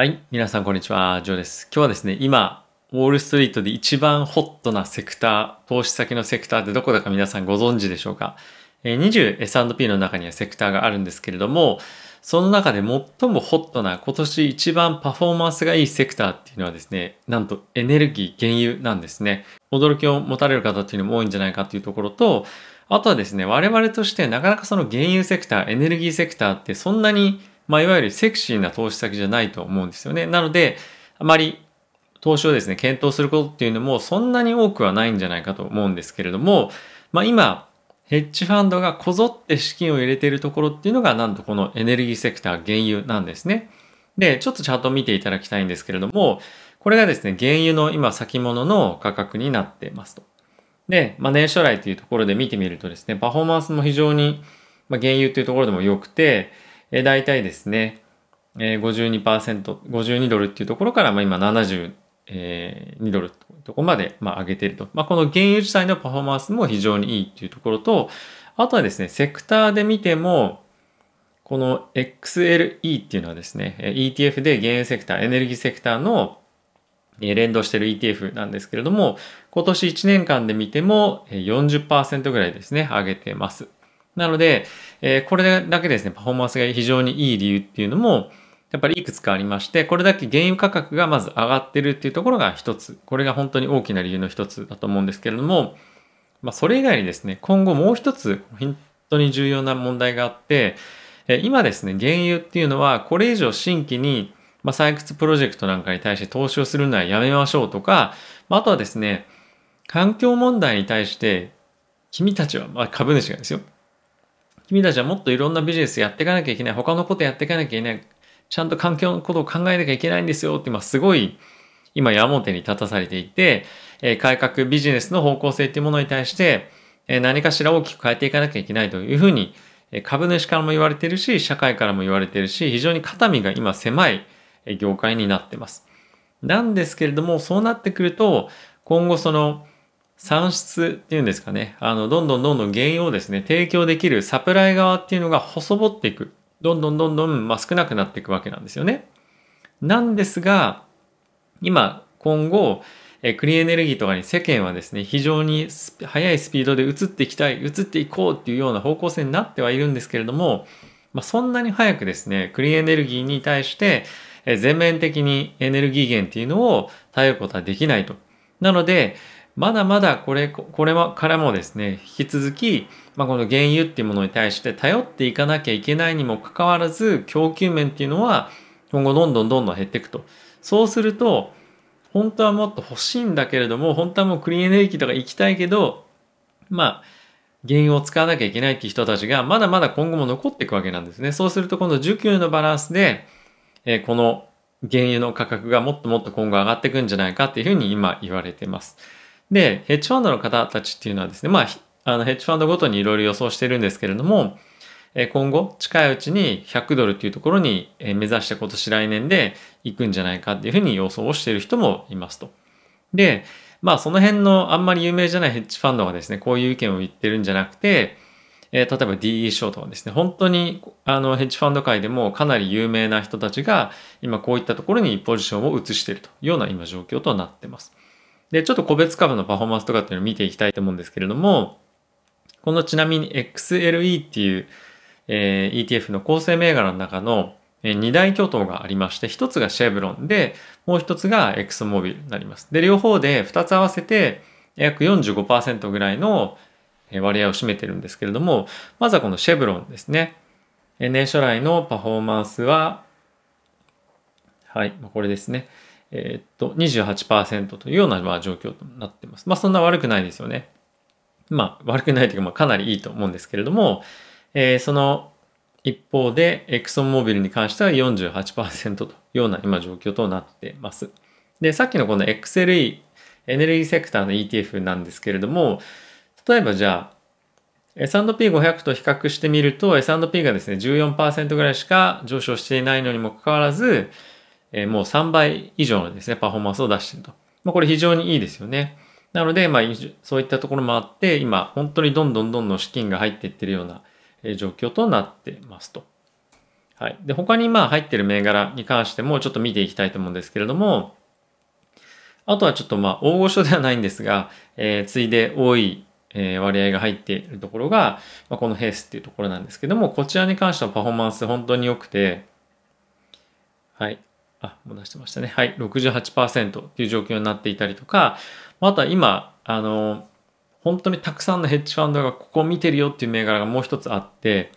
はい。皆さん、こんにちは。ジョーです。今日はですね、今、ウォールストリートで一番ホットなセクター、投資先のセクターってどこだか皆さんご存知でしょうか？20S&P の中にはセクターがあるんですけれども、その中で最もホットな今年一番パフォーマンスがいいセクターっていうのはですね、なんとエネルギー、原油なんですね。驚きを持たれる方っていうのも多いんじゃないかっていうところと、あとはですね、我々としてなかなかその原油セクター、エネルギーセクターってそんなに、まあ、いわゆるセクシーな投資先じゃないと思うんですよね。なので、あまり投資をですね、検討することっていうのもそんなに多くはないんじゃないかと思うんですけれども、まあ今、ヘッジファンドがこぞって資金を入れているところっていうのがなんとこのエネルギーセクター、原油なんですね。で、ちょっとチャートを見ていただきたいんですけれども、これがですね、原油の今先物の価格になっていますと。で、まあ、年初来というところで見てみるとですね、パフォーマンスも非常に、まあ、原油というところでも良くて、えー、大体ですね、えー、52%、52ドルっていうところから、まあ、今72ドルというところまで、まあ、上げていると。まあ、この原油自体のパフォーマンスも非常にいいっていうところと、あとはですね、セクターで見ても、この XLE っていうのはですね、ETF で原油セクター、エネルギーセクターの連動している ETF なんですけれども、今年1年間で見ても40%ぐらいですね、上げてます。なので、これだけですね、パフォーマンスが非常にいい理由っていうのも、やっぱりいくつかありまして、これだけ原油価格がまず上がってるっていうところが一つ。これが本当に大きな理由の一つだと思うんですけれども、まあ、それ以外にですね、今後もう一つ本当に重要な問題があって、今ですね、原油っていうのはこれ以上新規にまあ、採掘プロジェクトなんかに対して投資をするのはやめましょうとか、あとはですね、環境問題に対して、君たちは、まあ、株主がですよ。君たちはもっといろんなビジネスやっていかなきゃいけない。他のことやっていかなきゃいけない。ちゃんと環境のことを考えなきゃいけないんですよって、まあ、すごい、今、矢面に立たされていて、え改革ビジネスの方向性っていうものに対して、え何かしら大きく変えていかなきゃいけないというふうに、株主からも言われてるし、社会からも言われてるし、非常に肩身が今狭い、業界になってます。なんですけれども、そうなってくると、今後その産出っていうんですかね、あの、どんどんどんどん原油をですね、提供できるサプライ側っていうのが細ぼっていく。どんどんどんどん、まあ、少なくなっていくわけなんですよね。なんですが、今、今後、えクリーンエネルギーとかに世間はですね、非常に速いスピードで移っていきたい、移っていこうっていうような方向性になってはいるんですけれども、まあ、そんなに早くですね、クリーンエネルギーに対して、全面的にエネルギー源っていうのを頼ることはできないと。なので、まだまだこれ、これからもですね、引き続き、まあ、この原油っていうものに対して頼っていかなきゃいけないにもかかわらず、供給面っていうのは今後どんどんどんどん減っていくと。そうすると、本当はもっと欲しいんだけれども、本当はもうクリーンエネルギーとか行きたいけど、まあ、原油を使わなきゃいけないっていう人たちがまだまだ今後も残っていくわけなんですね。そうすると、この需給のバランスで、えこの原油の価格がもっともっと今後上がっていくんじゃないかっていうふうに今言われてます。で、ヘッジファンドの方たちっていうのはですね、まあ、あのヘッジファンドごとにいろいろ予想してるんですけれども、今後近いうちに100ドルっていうところに目指して今年来年で行くんじゃないかっていうふうに予想をしている人もいますと。で、まあその辺のあんまり有名じゃないヘッジファンドがですね、こういう意見を言ってるんじゃなくて、え、例えば DE ショートはですね、本当にあのヘッジファンド界でもかなり有名な人たちが今こういったところにポジションを移しているというような今状況となっています。で、ちょっと個別株のパフォーマンスとかっていうのを見ていきたいと思うんですけれども、このちなみに XLE っていう、えー、ETF の構成銘柄の中の2大巨頭がありまして、1つがシェブロンで、もう1つがエクソモビルになります。で、両方で2つ合わせて約45%ぐらいの割合を占めてるんですけれども、まずはこのシェブロンですね。年初来のパフォーマンスは、はい、これですね。えー、っと、28%というようなまあ状況となっています。まあそんな悪くないですよね。まあ悪くないというか、まあかなりいいと思うんですけれども、えー、その一方で、エクソンモービルに関しては48%というような今状況となっています。で、さっきのこの XLE、エネルギーセクターの ETF なんですけれども、例えばじゃあ、S&P500 と比較してみると S&P がですね14%ぐらいしか上昇していないのにもかかわらず、えー、もう3倍以上のですねパフォーマンスを出してると。まあ、これ非常にいいですよね。なので、まあ、そういったところもあって今本当にどんどんどんどん資金が入っていってるような状況となってますと。はい。で、他にまあ入ってる銘柄に関してもちょっと見ていきたいと思うんですけれども、あとはちょっとまあ大御所ではないんですが、えー、ついで多い、え、割合が入っているところが、まあ、このヘースっていうところなんですけども、こちらに関してはパフォーマンス本当に良くて、はい。あ、もう出してましたね。はい。68%っていう状況になっていたりとか、あとは今、あの、本当にたくさんのヘッジファンドがここを見てるよっていう銘柄がもう一つあって、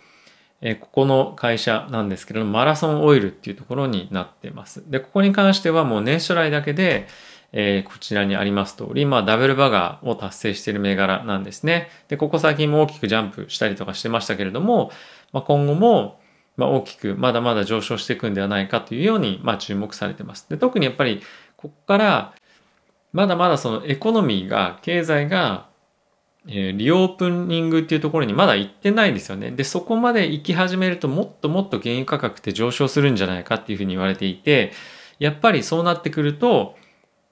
えここの会社なんですけれども、マラソンオイルっていうところになってます。で、ここに関してはもう年初来だけで、えー、こちらにあります通り、まダブルバガーを達成している銘柄なんですね。で、ここ最近も大きくジャンプしたりとかしてましたけれども、まあ、今後も、まあ、大きくまだまだ上昇していくんではないかというように、まあ、注目されてます。で、特にやっぱり、ここから、まだまだそのエコノミーが、経済が、えー、リオープニングっていうところにまだ行ってないですよね。で、そこまで行き始めるともっともっと原油価格って上昇するんじゃないかっていうふうに言われていて、やっぱりそうなってくると、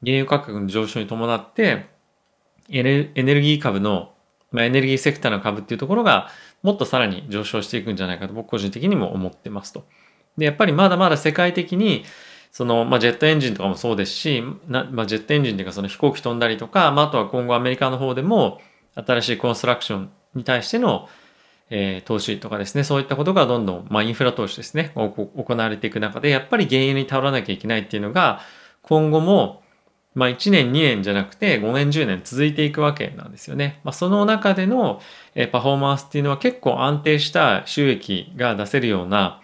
原油価格の上昇に伴って、エネルギー株の、まあ、エネルギーセクターの株っていうところがもっとさらに上昇していくんじゃないかと僕個人的にも思ってますと。で、やっぱりまだまだ世界的にその、まあ、ジェットエンジンとかもそうですし、なまあ、ジェットエンジンっていうかその飛行機飛んだりとか、まあ、あとは今後アメリカの方でも新しいコンストラクションに対しての、えー、投資とかですね、そういったことがどんどん、まあ、インフラ投資ですね、行われていく中で、やっぱり原油に頼らなきゃいけないっていうのが、今後もまあ1年2年じゃなくて5年10年続いていくわけなんですよね。まあ、その中でのパフォーマンスっていうのは結構安定した収益が出せるような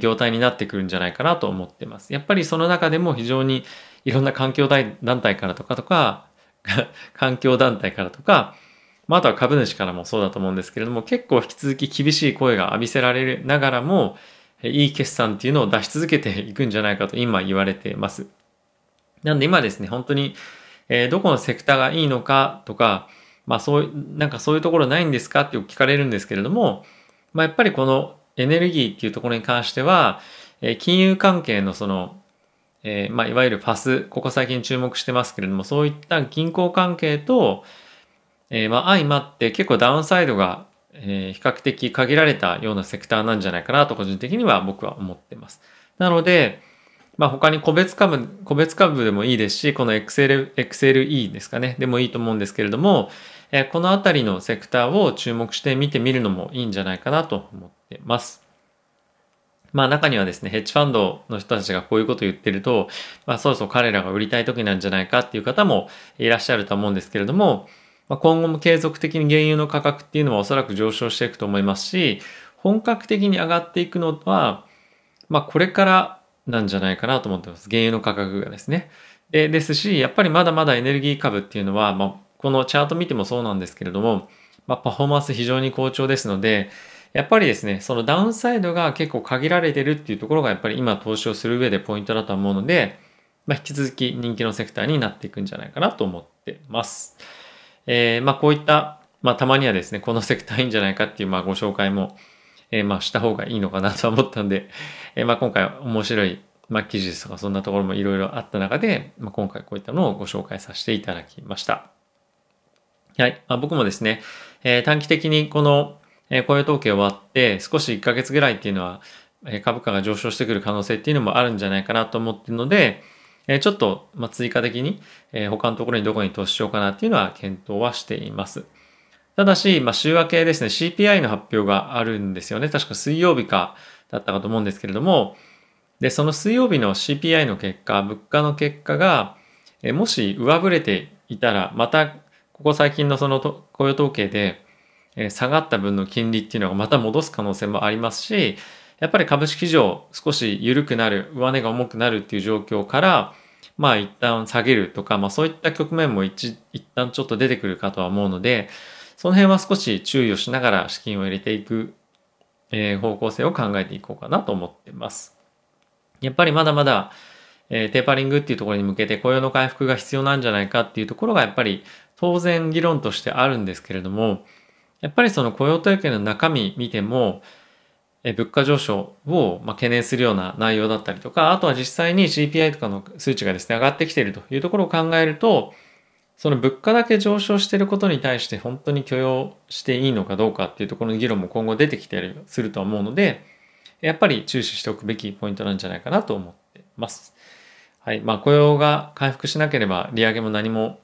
業態になってくるんじゃないかなと思ってます。やっぱりその中でも非常にいろんな環境団体からとかとか 環境団体からとか、まあ、あとは株主からもそうだと思うんですけれども結構引き続き厳しい声が浴びせられながらもいい決算っていうのを出し続けていくんじゃないかと今言われています。なんで今ですね、本当に、えー、どこのセクターがいいのかとか、まあそういう、なんかそういうところないんですかってよく聞かれるんですけれども、まあやっぱりこのエネルギーっていうところに関しては、えー、金融関係のその、えー、まあいわゆるファス、ここ最近注目してますけれども、そういった銀行関係と、えー、まあ相まって結構ダウンサイドが、えー、比較的限られたようなセクターなんじゃないかなと個人的には僕は思ってます。なので、まあ他に個別株、個別株でもいいですし、この XL、XLE ですかね、でもいいと思うんですけれども、えこのあたりのセクターを注目して見てみるのもいいんじゃないかなと思ってます。まあ中にはですね、ヘッジファンドの人たちがこういうことを言ってると、まあそろそろ彼らが売りたい時なんじゃないかっていう方もいらっしゃると思うんですけれども、まあ、今後も継続的に原油の価格っていうのはおそらく上昇していくと思いますし、本格的に上がっていくのは、まあこれからなんじゃないかなと思ってます。原油の価格がですね。でですし、やっぱりまだまだエネルギー株っていうのは、まあ、このチャート見てもそうなんですけれども、まあ、パフォーマンス非常に好調ですので、やっぱりですね、そのダウンサイドが結構限られてるっていうところがやっぱり今投資をする上でポイントだと思うので、まあ、引き続き人気のセクターになっていくんじゃないかなと思ってます。えー、まあこういった、まあたまにはですね、このセクターいいんじゃないかっていうまあご紹介もえー、まあした方がいいのかなと思ったんで、えー、まあ今回面白い、まあ、記事ですとかそんなところもいろいろあった中で、まあ、今回こういったのをご紹介させていただきました。はい。まあ、僕もですね、えー、短期的にこの、え雇用統計終わって少し1ヶ月ぐらいっていうのは、え株価が上昇してくる可能性っていうのもあるんじゃないかなと思ってるので、えちょっと、ま追加的に、え他のところにどこに投資しようかなっていうのは検討はしています。ただし、まあ、週明けですね、CPI の発表があるんですよね。確か水曜日かだったかと思うんですけれども、で、その水曜日の CPI の結果、物価の結果が、えもし上振れていたら、また、ここ最近のその雇用統計で、え下がった分の金利っていうのが また戻す可能性もありますし、やっぱり株式市場少し緩くなる、上値が重くなるっていう状況から、まあ一旦下げるとか、まあそういった局面も一旦ちょっと出てくるかとは思うので、その辺は少し注意をしながら資金を入れていく、え方向性を考えていこうかなと思っています。やっぱりまだまだ、え、テーパリングっていうところに向けて雇用の回復が必要なんじゃないかっていうところがやっぱり当然議論としてあるんですけれども、やっぱりその雇用統計の中身見ても、え物価上昇を、ま懸念するような内容だったりとか、あとは実際に CPI とかの数値がですね、上がってきているというところを考えると、その物価だけ上昇していることに対して本当に許容していいのかどうかっていうところの議論も今後出てきたりすると思うので、やっぱり注視しておくべきポイントなんじゃないかなと思ってます。はい。まあ雇用が回復しなければ利上げも何も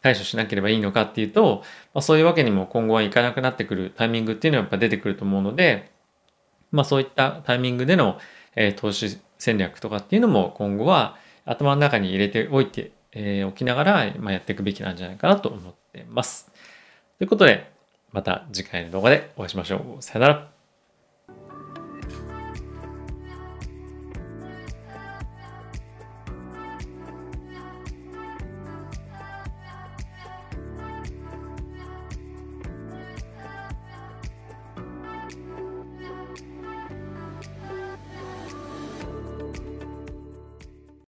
対処しなければいいのかっていうと、まあ、そういうわけにも今後はいかなくなってくるタイミングっていうのはやっぱ出てくると思うので、まあそういったタイミングでの、えー、投資戦略とかっていうのも今後は頭の中に入れておいて、えー、置きながら、まあ、やっていくべきなんじゃないかなと思ってます。ということで、また次回の動画でお会いしましょう。さよなら。